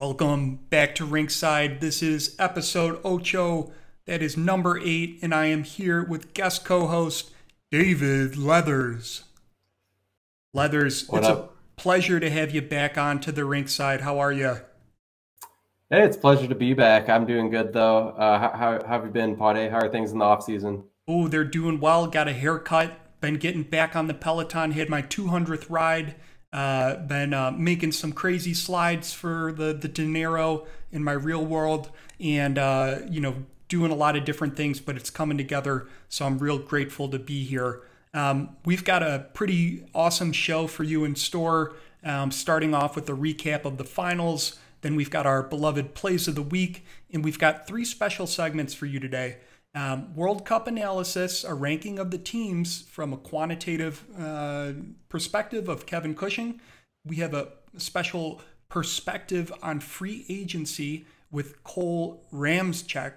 Welcome back to Rinkside. This is episode Ocho. That is number eight, and I am here with guest co-host David Leathers. Leathers, What it's up? a pleasure to have you back on to the Rinkside. How are you? Hey, it's a pleasure to be back. I'm doing good though. Uh, how, how, how have you been, Pade? How are things in the off season? Oh, they're doing well. Got a haircut. Been getting back on the Peloton. Had my 200th ride. Uh, been uh, making some crazy slides for the the dinero in my real world, and uh, you know doing a lot of different things. But it's coming together, so I'm real grateful to be here. Um, we've got a pretty awesome show for you in store. Um, starting off with a recap of the finals. Then we've got our beloved plays of the week, and we've got three special segments for you today. Um, World Cup analysis, a ranking of the teams from a quantitative uh, perspective of Kevin Cushing. We have a special perspective on free agency with Cole Ramzcyk.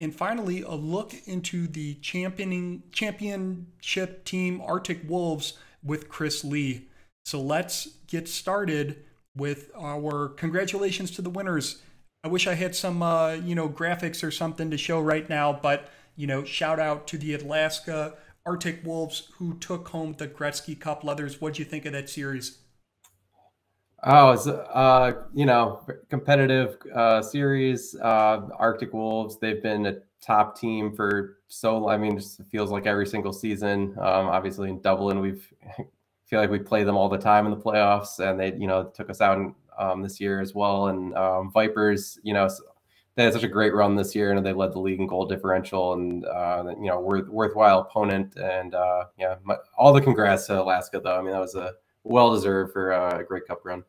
And finally, a look into the championing championship team Arctic Wolves with Chris Lee. So let's get started with our congratulations to the winners. I wish I had some, uh, you know, graphics or something to show right now, but you know, shout out to the Alaska Arctic Wolves who took home the Gretzky Cup leathers. What'd you think of that series? Oh, it's uh, you know, competitive uh, series. Uh, Arctic Wolves. They've been a top team for so. long. I mean, just feels like every single season. Um, obviously, in Dublin, we've feel like we play them all the time in the playoffs, and they, you know, took us out in, um, this year as well. And um, Vipers, you know, they had such a great run this year, and they led the league in goal differential, and uh, you know, worth, worthwhile opponent. And uh, yeah, my, all the congrats to Alaska, though. I mean, that was a well deserved for uh, a great cup run.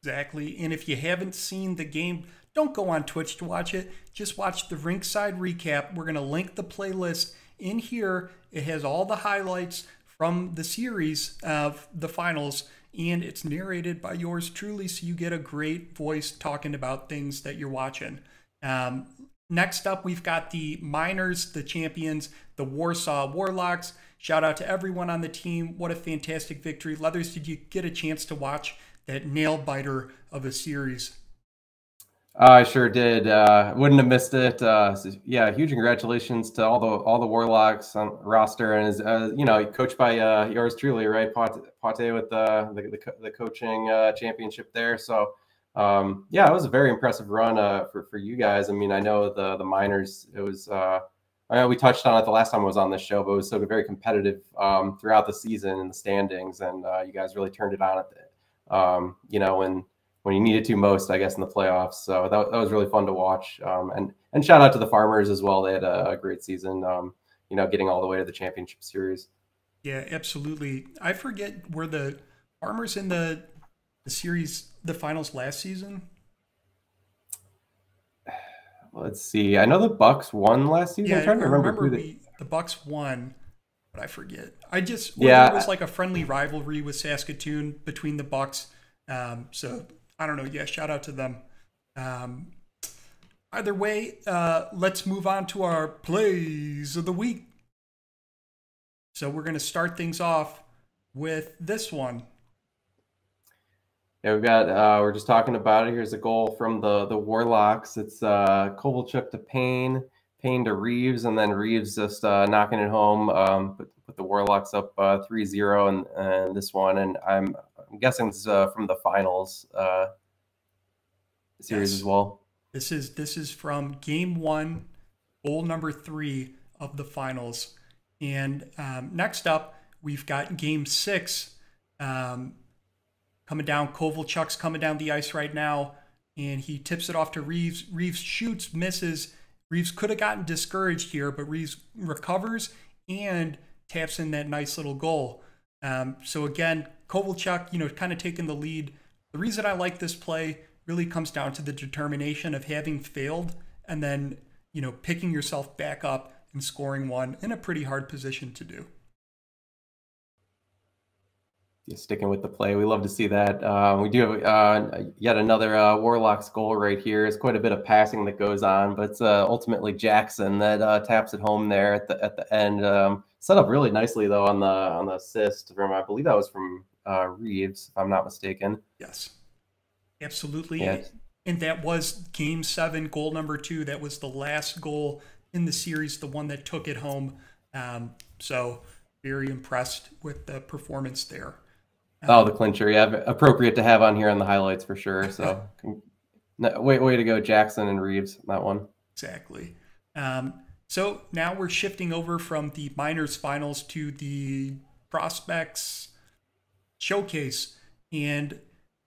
Exactly. And if you haven't seen the game, don't go on Twitch to watch it. Just watch the Rinkside recap. We're going to link the playlist in here. It has all the highlights from the series of the finals, and it's narrated by yours truly, so you get a great voice talking about things that you're watching. Um, next up, we've got the Miners, the champions, the Warsaw Warlocks. Shout out to everyone on the team. What a fantastic victory. Leathers, did you get a chance to watch that nail biter of a series? I sure did. Uh, wouldn't have missed it. Uh, so, yeah, huge congratulations to all the all the Warlocks on roster, and is uh, you know coached by uh, yours truly, right, Pate, Pate with the the, the coaching uh, championship there. So um, yeah, it was a very impressive run uh, for for you guys. I mean, I know the the miners. It was. I know we touched on it the last time I was on this show, but it was so very competitive um, throughout the season in the standings, and you guys really turned it on at the, um, you know, when when you needed to most, I guess, in the playoffs. So that, that was really fun to watch. Um, and and shout out to the Farmers as well. They had a, a great season. Um, you know, getting all the way to the championship series. Yeah, absolutely. I forget were the Farmers in the the series, the finals last season. Let's see. I know the Bucks won last season. Yeah, I'm trying to remember, remember who they. we, the Bucks won, but I forget. I just Yeah. yeah, it was like a friendly rivalry with Saskatoon between the Bucks. Um, so I don't know. Yeah, shout out to them. Um, either way, uh, let's move on to our plays of the week. So we're going to start things off with this one. Yeah, we've got. Uh, we're just talking about it. Here's a goal from the the Warlocks. It's uh, Kovalchuk to Payne, Payne to Reeves, and then Reeves just uh, knocking it home. Um, put, put the Warlocks up uh, 3-0 and and this one. And I'm I'm guessing it's uh, from the finals uh, series Yes. as well. This is this is from game one, goal number three of the finals. And um, next up, we've got game six um, coming down. Kovalchuk's coming down the ice right now, and he tips it off to Reeves. Reeves shoots, misses. Reeves could have gotten discouraged here, but Reeves recovers and taps in that nice little goal. Um, so again, Kovalchuk, you know, kind of taking the lead. The reason I like this play really comes down to the determination of having failed and then, you know, picking yourself back up and scoring one in a pretty hard position to do. sticking with the play. We love to see that. Uh, we do have uh, yet another uh, Warlocks goal right here. It's quite a bit of passing that goes on, but it's uh, ultimately Jackson that uh, taps it home there at the at the end. Um, set up really nicely though on the on the assist from I believe that was from uh, Reeves, if I'm not mistaken. Yes, absolutely. Yeah. And that was Game Seven, goal number two. That was the last goal in the series, the one that took it home. Um, so very impressed with the performance there. Oh, the clincher, yeah, appropriate to have on here on the highlights for sure. So, way way to go, Jackson and Reeves, that one. Exactly. Um, so now we're shifting over from the minors finals to the prospects showcase, and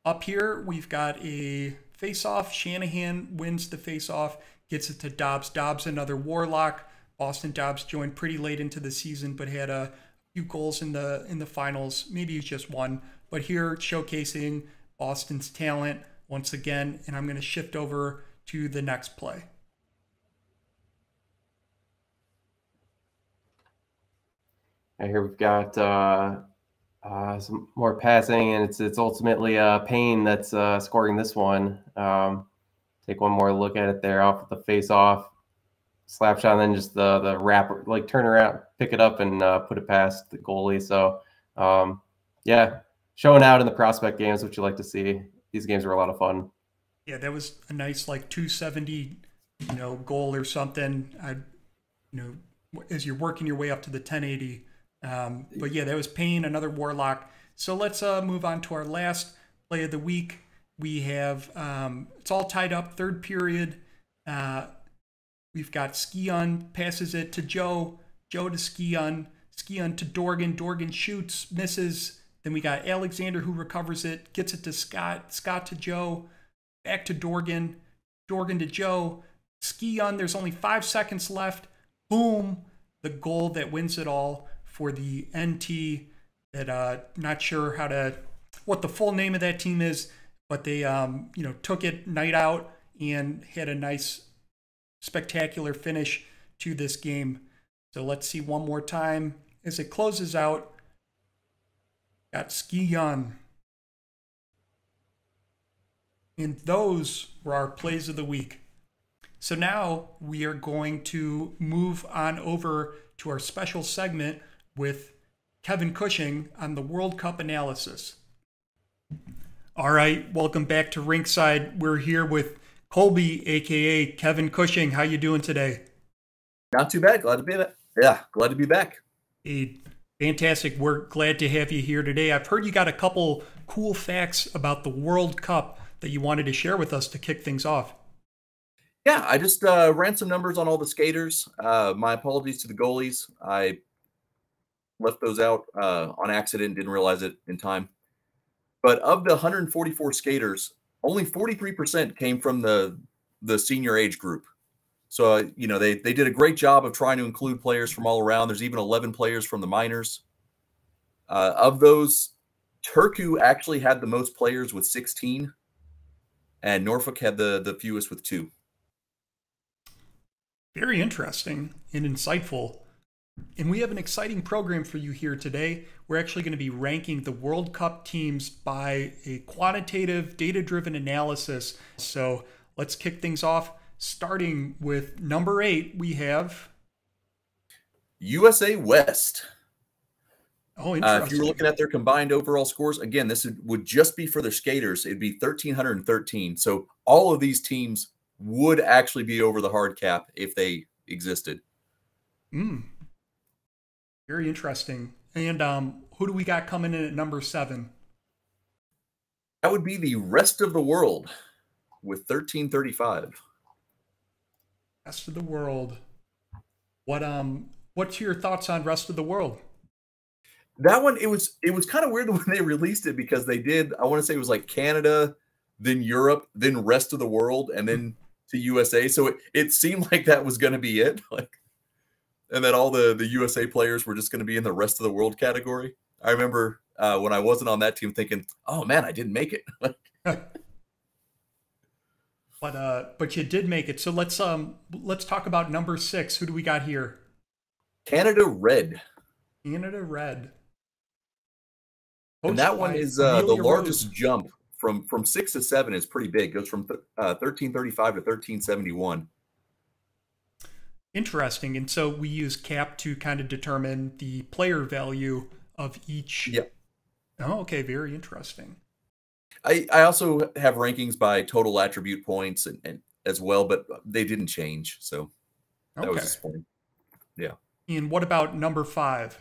up here we've got a face-off. Shanahan wins the face-off, gets it to Dobbs. Dobbs another Warlock. Austin Dobbs joined pretty late into the season, but had a few goals in the in the finals. Maybe he's just one, but here showcasing Austin's talent once again. And I'm going to shift over to the next play. And here we've got uh, uh, some more passing, and it's it's ultimately uh, Payne that's uh, scoring this one. Um, take one more look at it there off the face off slap shot, and then just the the wrap, like turn around, pick it up, and uh, put it past the goalie. So, um, yeah, showing out in the prospect games, which you like to see. These games were a lot of fun. Yeah, that was a nice like 270, you know, goal or something. I, you know, as you're working your way up to the 1080. Um, but yeah, that was Pain, another Warlock. So let's uh, move on to our last play of the week. We have um, it's all tied up, third period. Uh, We've got Skion passes it to Joe, Joe to Skion, Skion to Dorgan, Dorgan shoots, misses. Then we got Alexander who recovers it, gets it to Scott, Scott to Joe, back to Dorgan, Dorgan to Joe, Skion. There's only five seconds left. Boom, the goal that wins it all for the NT. That uh, not sure how to what the full name of that team is, but they um, you know took it night out and had a nice spectacular finish to this game. So let's see one more time as it closes out. Got Skion. And those were our plays of the week. So now we are going to move on over to our special segment with Kevin Cushing on the World Cup analysis. All right, welcome back to Rinkside. We're here with Colby, aka Kevin Cushing. How you doing today? Not too bad. Glad to be back. Yeah, glad to be back. Hey, fantastic. We're glad to have you here today. I've heard you got a couple cool facts about the World Cup that you wanted to share with us to kick things off. Yeah, I just uh, ran some numbers on all the skaters. Uh, my apologies to the goalies. I left those out uh, on accident, didn't realize it in time. But of the 144 skaters, only 43% came from the the senior age group. So uh, you know they they did a great job of trying to include players from all around. There's even 11 players from the minors. Uh, of those, Turku actually had the most players with 16, and Norfolk had the the fewest with two. Very interesting and insightful. And we have an exciting program for you here today. We're actually going to be ranking the World Cup teams by a quantitative, data driven analysis. So let's kick things off. Starting with number eight, we have USA West. Oh, interesting. Uh, if you were looking at their combined overall scores, again, this would just be for their skaters. It'd be 1,313. So all of these teams would actually be over the hard cap if they existed. Hmm. Very interesting. And um, who do we got coming in at number seven? That would be the rest of the world with 1335. Rest of the world. What um what's your thoughts on rest of the world? That one it was it was kind of weird when they released it because they did I want to say it was like Canada, then Europe, then rest of the world, and then to USA. So it, it seemed like that was gonna be it. Like and that all the the USA players were just going to be in the rest of the world category. I remember uh, when I wasn't on that team thinking, "Oh man, I didn't make it." but uh, but you did make it. So let's um let's talk about number six. Who do we got here? Canada Red. Canada Red. and that one is uh, the largest Rose. jump from from six to seven is pretty big. Goes from th- uh, thirteen thirty five to thirteen seventy one. Interesting. And so we use cap to kind of determine the player value of each. Yeah. Oh, okay. Very interesting. I, I also have rankings by total attribute points and, and as well, but they didn't change. So that okay. was disappointing. Yeah. And what about number five?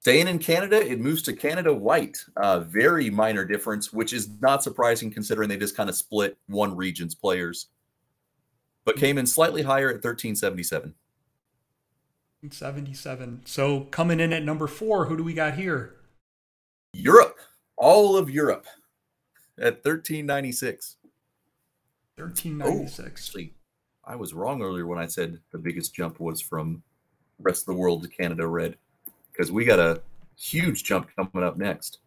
Staying in Canada, it moves to Canada White. Uh, very minor difference, which is not surprising considering they just kind of split one region's players but came in slightly higher at 1377. 77. So coming in at number four, who do we got here? Europe, all of Europe at 1396. 1396. Oh, actually, I was wrong earlier when I said the biggest jump was from rest of the world to Canada red because we got a huge jump coming up next.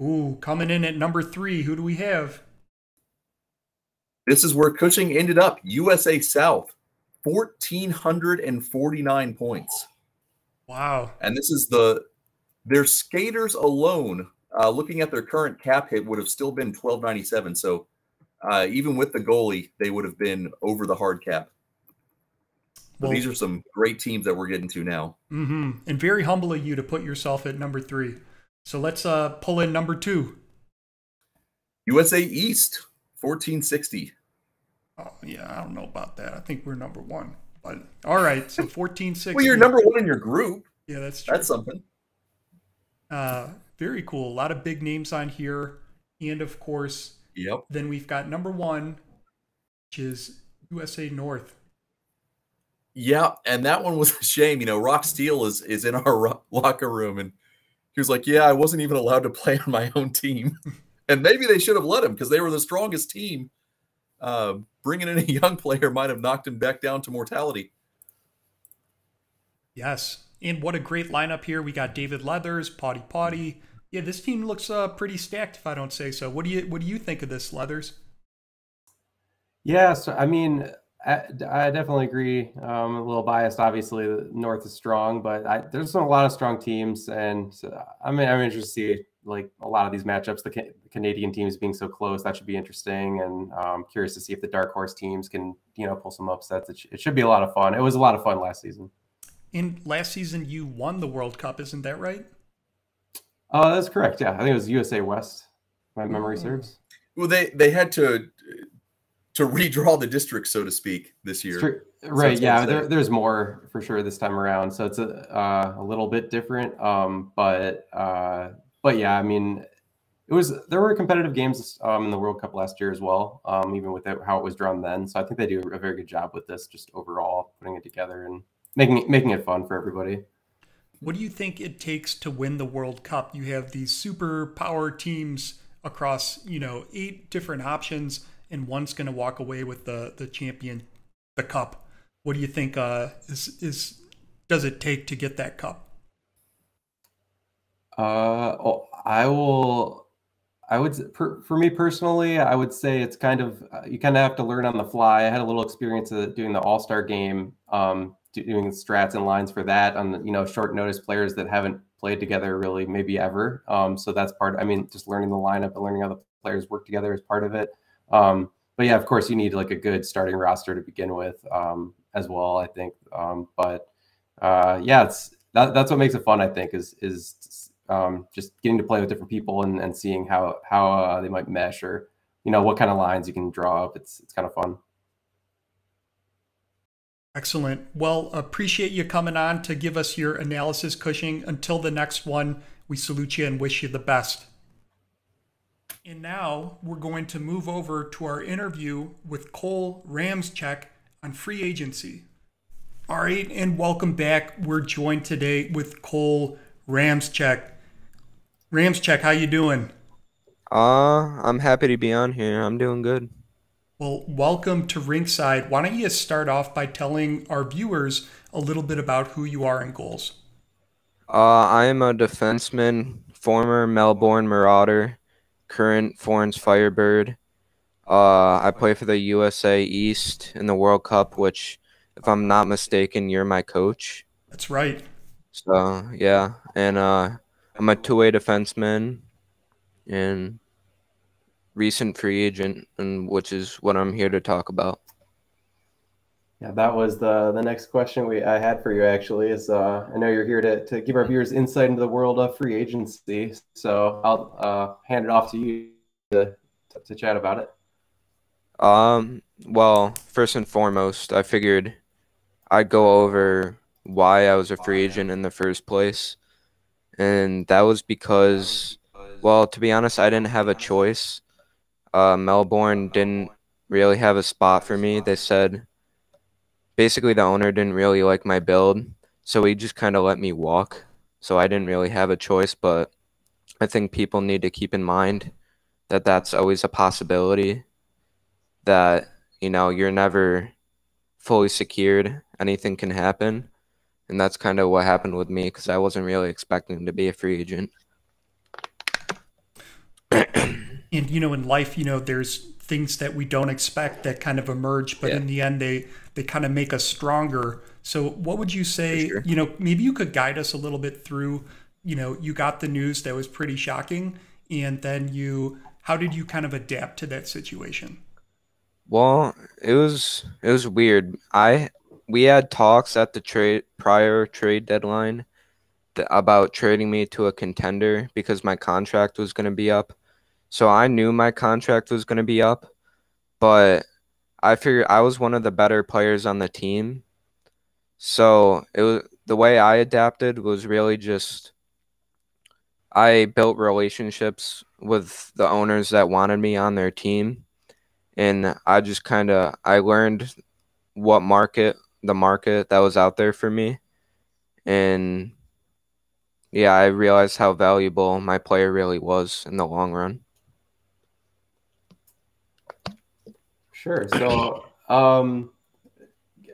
Ooh, coming in at number three, who do we have? This is where Cushing ended up. USA South, 1,449 points. Wow. And this is the, their skaters alone, uh, looking at their current cap hit, would have still been 1297. So uh, even with the goalie, they would have been over the hard cap. But well, these are some great teams that we're getting to now. Mm-hmm. And very humble of you to put yourself at number three. So let's uh, pull in number two. USA East, 1460. Oh, yeah, I don't know about that. I think we're number one. But all right, so 14 6. well, you're number one in your group. Yeah, that's true. That's something. Uh, very cool. A lot of big names on here. And of course, yep. then we've got number one, which is USA North. Yeah, and that one was a shame. You know, Rock Steele is is in our locker room, and he was like, "Yeah, I wasn't even allowed to play on my own team." and maybe they should have let him because they were the strongest team uh, bringing in a young player might have knocked him back down to mortality. Yes. And what a great lineup here. We got David Leathers, Pawtai Pawtai. Yeah, this team looks uh, pretty stacked, if I don't say so. What do you What do you think of this, Leathers? Yeah, so I mean, I, I definitely agree. Um, a little biased, obviously. The North is strong, but I, there's a lot of strong teams, and I mean, I'm interested to see like a lot of these matchups, the, the, Canadian teams being so close, that should be interesting. And um, curious to see if the dark horse teams can, you know, pull some upsets. It, sh- it should be a lot of fun. It was a lot of fun last season. In last season, you won the World Cup, isn't that right? Uh, that's correct. Yeah, I think it was USA West. My memory oh. serves. Well, they they had to to redraw the district, so to speak, this year. Right. So yeah. There, there's more for sure this time around. So it's a, uh, a little bit different. Um, but uh, but yeah, I mean, it was there were competitive games um, in the World Cup last year as well, um, even with it, how it was drawn then. So I think they do a very good job with this, just overall putting it together and making it, making it fun for everybody. What do you think it takes to win the World Cup? You have these super power teams across, you know, eight different options, and one's going to walk away with the the champion, the cup. What do you think uh, is is does it take to get that cup? Uh, oh, I will. I would, for, for me personally, I would say it's kind of uh, you kind of have to learn on the fly. I had a little experience doing the All Star game, um, doing strats and lines for that on you know short notice players that haven't played together really maybe ever. Um, so that's part. I mean, just learning the lineup and learning how the players work together is part of it. Um, but yeah, of course, you need like a good starting roster to begin with um, as well. I think, um, but uh, yeah, it's that, that's what makes it fun. I think is is um, just getting to play with different people and, and seeing how how uh, they might mesh or you know what kind of lines you can draw up. It's it's kind of fun. Excellent. Well, appreciate you coming on to give us your analysis, Cushing. Until the next one, we salute you and wish you the best. And now we're going to move over to our interview with Cole Ramzcyk on free agency. All right, and welcome back. We're joined today with Cole Ramzcyk. Ramzcyk, how you doing? Uh, I'm happy to be on here. I'm doing good. Well, welcome to Rinkside. Why don't you start off by telling our viewers a little bit about who you are and goals? Uh, I am a defenseman, former Melbourne Marauder, current Florence Firebird. Uh, I play for the USA East in the World Cup, which, if I'm not mistaken, you're my coach. That's right. So yeah, and uh, I'm a two-way defenseman and recent free agent, and which is what I'm here to talk about. Yeah, that was the the next question we I had for you actually. Is uh, I know you're here to, to give our viewers insight into the world of free agency, so I'll uh, hand it off to you to, to, to chat about it. Um, well, first and foremost, I figured I'd go over why I was a free agent in the first place. And that was because, well, to be honest, I didn't have a choice. Uh, Melbourne didn't really have a spot for me. They said basically the owner didn't really like my build, so he just kind of let me walk. So I didn't really have a choice, but I think people need to keep in mind that that's always a possibility that you know you're never fully secured anything can happen and that's kind of what happened with me because i wasn't really expecting to be a free agent and you know in life you know there's things that we don't expect that kind of emerge but Yeah. in the end they they kind of make us stronger so what would you say sure. you know maybe you could guide us a little bit through you know you got the news that was pretty shocking and then you how did you kind of adapt to that situation Well, it was it was weird. I we had talks at the trade prior trade deadline th- about trading me to a contender because my contract was going to be up. So I knew my contract was going to be up, but I figured I was one of the better players on the team. So it was the way I adapted was really just I built relationships with the owners that wanted me on their team and I just kind of I learned what market the market that was out there for me, and yeah, I realized how valuable my player really was in the long run. Sure. So, um,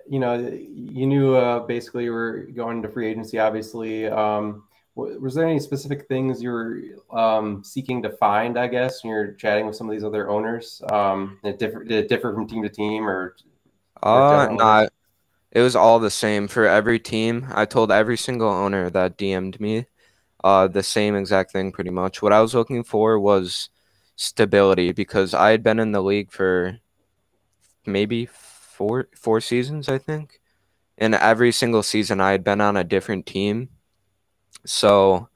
you know, you knew uh, basically you were going to free agency. Obviously, um, was there any specific things you were um, seeking to find? I guess when you're chatting with some of these other owners, um, did it differ, did it differ from team to team, or Uh, general? nah, it was all the same for every team. I told every single owner that DM'd me, uh, the same exact thing pretty much. What I was looking for was stability because I had been in the league for maybe four four seasons, I think. And every single season I had been on a different team. So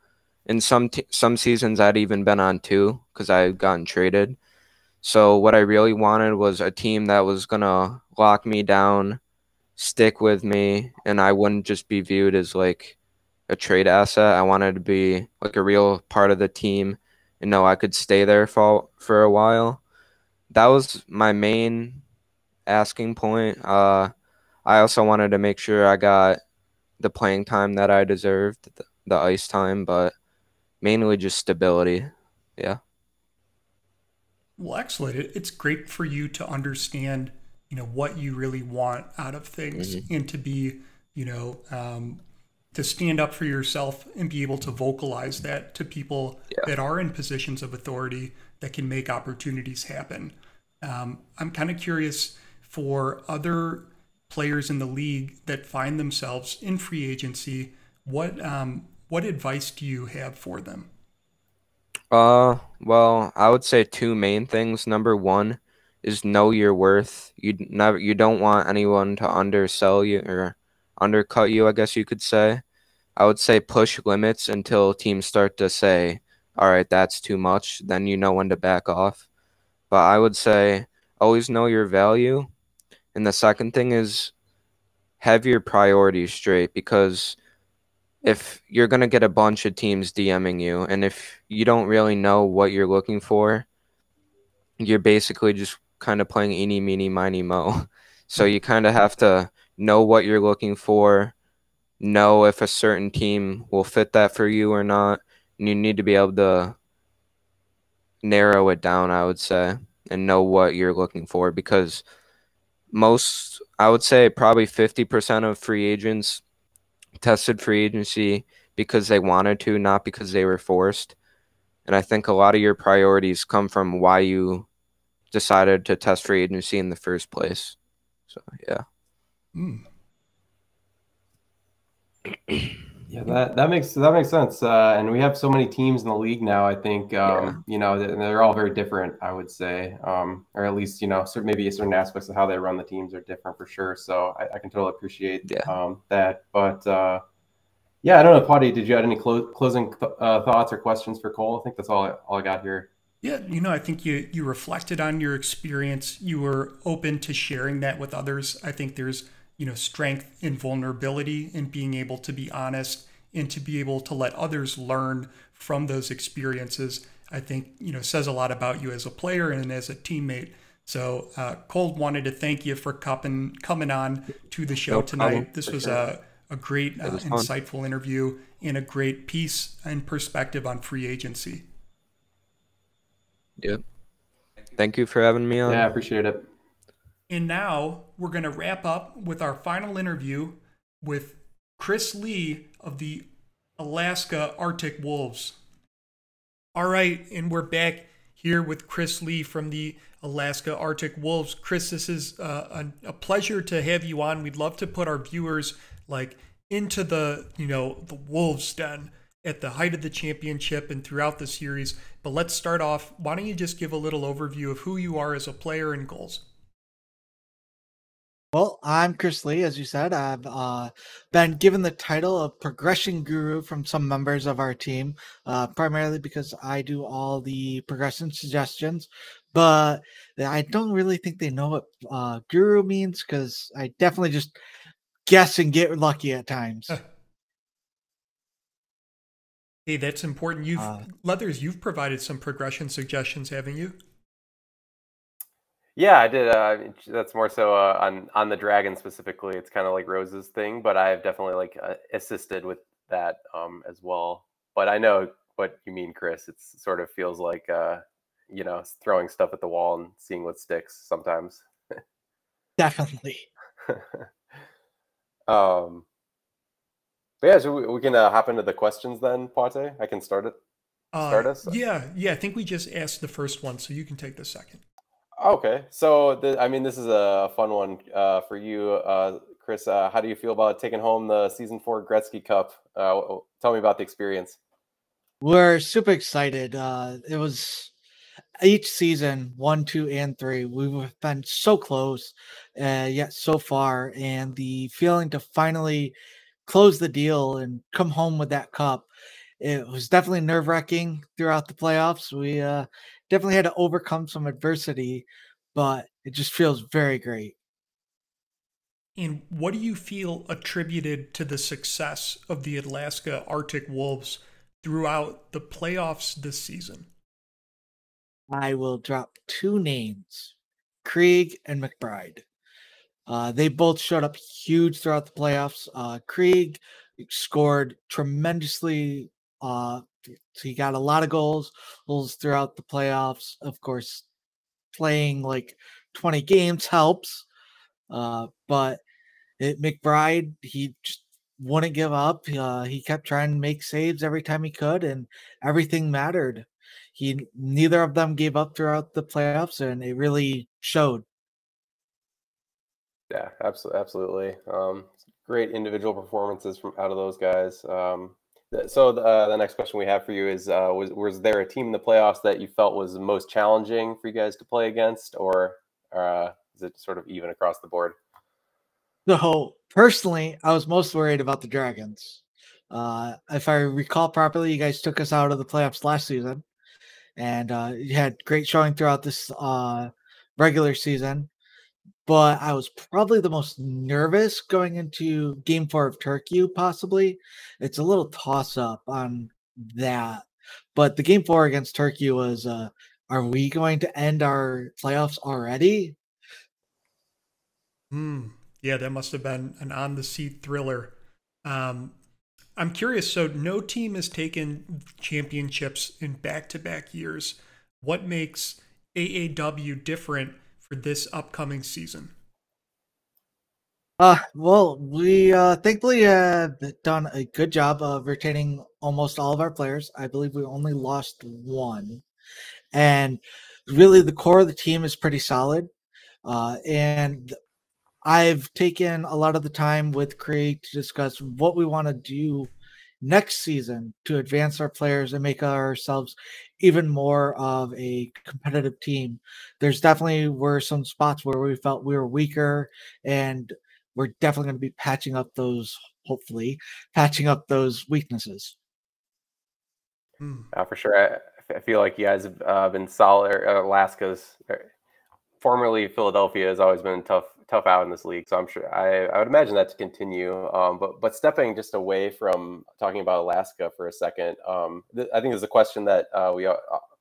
in some some seasons I'd even been on two because I had gotten traded. So what I really wanted was a team that was gonna lock me down, stick with me, and I wouldn't just be viewed as like a trade asset. I wanted to be like a real part of the team and know I could stay there for for a while. That was my main asking point. Uh, I also wanted to make sure I got the playing time that I deserved, the, the ice time, but mainly just stability. Yeah. Well, excellent. It's great for you to understand, you know, what you really want out of things and to be, you know, um, to stand up for yourself and be able to vocalize that to people Yeah. that are in positions of authority that can make opportunities happen. Um, I'm kind of curious for other players in the league that find themselves in free agency. What um, what advice do you have for them? Uh, well, I would say two main things. Number one is know your worth. You never, you don't want anyone to undersell you or undercut you, I guess you could say. I would say push limits until teams start to say, all right, that's too much. Then you know when to back off. But I would say always know your value. And the second thing is have your priorities straight because if you're going to get a bunch of teams DMing you, and if you don't really know what you're looking for, you're basically just kind of playing eeny, meeny, miny, mo. So hmm. you kind of have to know what you're looking for, know if a certain team will fit that for you or not, and you need to be able to narrow it down, I would say, and know what you're looking for because most, I would say probably 50% of free agents tested free agency because they wanted to, not because they were forced. And I think a lot of your priorities come from why you decided to test free agency in the first place. So yeah. Yeah, Yeah, that, that makes that makes sense. Uh, and we have so many teams in the league now. I think um, yeah. you know they're all very different. I would say, um, or at least you know, maybe certain aspects of how they run the teams are different for sure. So I, I can totally appreciate yeah. um, that. But uh, yeah, I don't know, Pawtai. Did you have any clo- closing th- uh, thoughts or questions for Cole? I think that's all I, all I got here. Yeah, you know, I think you you reflected on your experience. You were open to sharing that with others. I think there's you know strength in vulnerability and being able to be honest and to be able to let others learn from those experiences i think you know says a lot about you as a player and as a teammate so uh, cole wanted to thank you for coming coming on to the show no tonight this was sure. a, a great uh, insightful interview and a great piece and perspective on free agency yep thank you for having me on yeah i appreciate it and now we're going to wrap up with our final interview with Chris Lee of the Alaska Arctic Wolves. All right, and we're back here with Chris Lee from the Alaska Arctic Wolves. Chris, this is uh, a, a pleasure to have you on. We'd love to put our viewers like into the you know the Wolves den at the height of the championship and throughout the series. But let's start off. Why don't you just give a little overview of who you are as a player and goals? Well, I'm Chris Lee, as you said. I've uh, been given the title of progression guru from some members of our team, uh, primarily because I do all the progression suggestions. But I don't really think they know what uh, guru means because I definitely just guess and get lucky at times. Hey, that's important. You've uh Leathers, you've provided some progression suggestions, haven't you? Yeah, I did. Uh, that's more so uh, on on the dragon specifically. It's kind of like Rose's thing, but I've definitely like uh, assisted with that um, as well. But I know what you mean, Chris. It sort of feels like uh, you know throwing stuff at the wall and seeing what sticks sometimes. Definitely. um. But yeah, so we, we can uh, hop into the questions then, Pate. I can start it. Start us. Yeah, yeah. I think we just asked the first one, so you can take the second. Okay, so the, I mean, this is a fun one uh, for you, uh, Chris. Uh, how do you feel about taking home the season four Gretzky Cup? Uh, tell me about the experience. We're super excited. Uh, it was each season, one, two, and three. We've been so close, uh, yet so far, and the feeling to finally close the deal and come home with that cup. It was definitely nerve wracking throughout the playoffs. We uh, definitely had to overcome some adversity, but it just feels very great. And what do you feel attributed to the success of the Alaska Arctic Wolves throughout the playoffs this season? I will drop two names Krieg and McBride. Uh, they both showed up huge throughout the playoffs. Uh, Krieg scored tremendously uh, he got a lot of goals, goals throughout the playoffs. Of course, playing like 20 games helps. Uh, but it, McBride, he just wouldn't give up. Uh, he kept trying to make saves every time he could, and everything mattered. He neither of them gave up throughout the playoffs, and it really showed. Yeah, absolutely, absolutely. Um, great individual performances from out of those guys. Um, so uh, the next question we have for you is: uh, was was there a team in the playoffs that you felt was most challenging for you guys to play against, or uh, is it sort of even across the board? So personally, I was most worried about the Dragons. Uh, if I recall properly, you guys took us out of the playoffs last season, and uh, you had great showing throughout this uh, regular season but I was probably the most nervous going into game four of Turku, possibly. It's a little toss up on that. But the game four against Turku was uh, are we going to end our playoffs already? Hmm. Yeah, that must have been an on the seat thriller. Um, I'm curious. So, no team has taken championships in back to back years. What makes AAW different for this upcoming season? Uh, well, we uh, thankfully have done a good job of retaining almost all of our players. I believe we only lost one, and really the core of the team is pretty solid. Uh, and I've taken a lot of the time with Craig to discuss what we want to do next season to advance our players and make ourselves even more of a competitive team. There's definitely were some spots where we felt we were weaker, and we're definitely going to be patching up those, hopefully, patching up those weaknesses. Hmm. Uh, for sure. I, I, feel like you guys have uh, been solid. Uh, Alaska's, uh, formerly Philadelphia, has always been tough tough out in this league. So I'm sure I, I would imagine that to continue. Um, but but stepping just away from talking about Alaska for a second, um, th- I think there's a question that uh, we uh,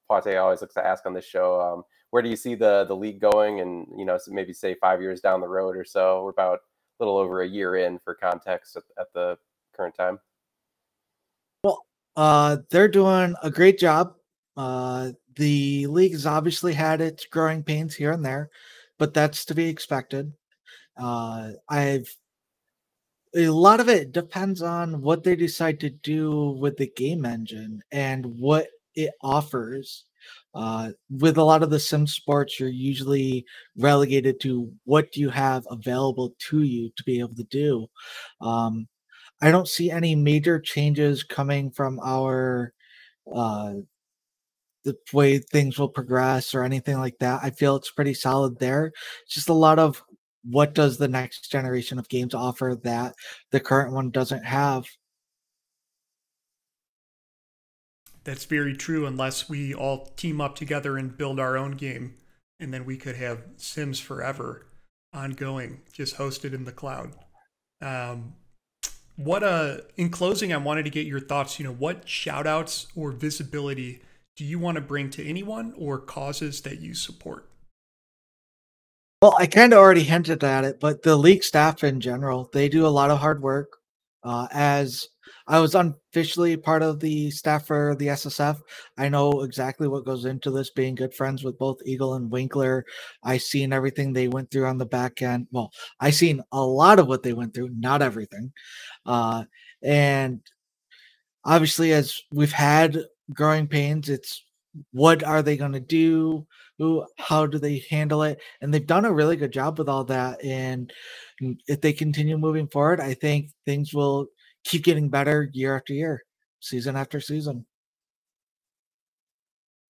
Pate always looks to ask on this show. Um, where do you see the the league going? And you know, maybe say five years down the road or so. We're about a little over a year in for context at, at the current time. Well, uh, they're doing a great job. Uh, the league has obviously had its growing pains here and there but that's to be expected. Uh, I've a lot of it depends on what they decide to do with the game engine and what it offers. Uh, with a lot of the sim sports, you're usually relegated to what you have available to you to be able to do. Um, I don't see any major changes coming from our uh, the way things will progress or anything like that. I feel it's pretty solid there. It's just a lot of what does the next generation of games offer that the current one doesn't have. That's very true, unless we all team up together and build our own game, and then we could have Sims forever, ongoing, just hosted in the cloud. Um, what uh in closing i wanted to get your thoughts you know what shout outs or visibility do you want to bring to anyone or causes that you support? Well, I kind of already hinted at it, but the league staff in general, they do a lot of hard work. Uh, as I was unofficially part of the staff for the SSF, I know exactly what goes into this. Being good friends with both Eagle and Winkler, I seen everything they went through on the back end. Well, I seen a lot of what they went through, not everything. Uh, and obviously, as we've had growing pains. It's what are they going to do? Who, how do they handle it? And they've done a really good job with all that. And if they continue moving forward, I think things will keep getting better year after year, season after season.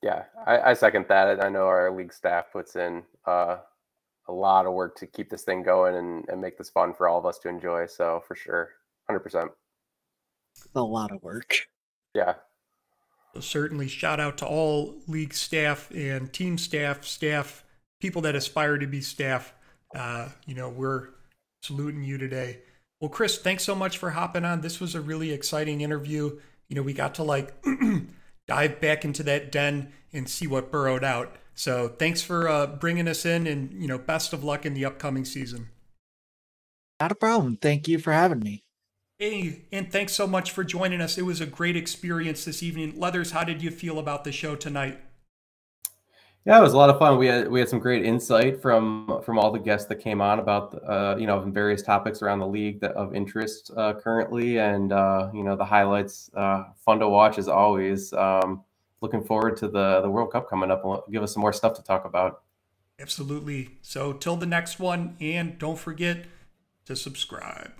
Yeah, I, I second that. I know our league staff puts in uh, a lot of work to keep this thing going and, and make this fun for all of us to enjoy. So for sure, hundred percent. A lot of work. Yeah, so certainly shout out to all league staff and team staff, staff, people that aspire to be staff. Uh, you know, we're saluting you today. Well, Chris, thanks so much for hopping on. This was a really exciting interview. You know, we got to like dive back into that den and see what burrowed out. So thanks for uh, bringing us in and, you know, best of luck in the upcoming season. Not a problem. Thank you for having me. Hey, and thanks so much for joining us. It was a great experience this evening. Leathers, how did you feel about the show tonight? Yeah, it was a lot of fun. We had we had some great insight from from all the guests that came on about uh, you know various topics around the league that of interest uh, currently, and uh, you know the highlights. Uh, fun to watch as always. Um, looking forward to the the World Cup coming up. We'll give us some more stuff to talk about. Absolutely. So till the next one, and don't forget to subscribe.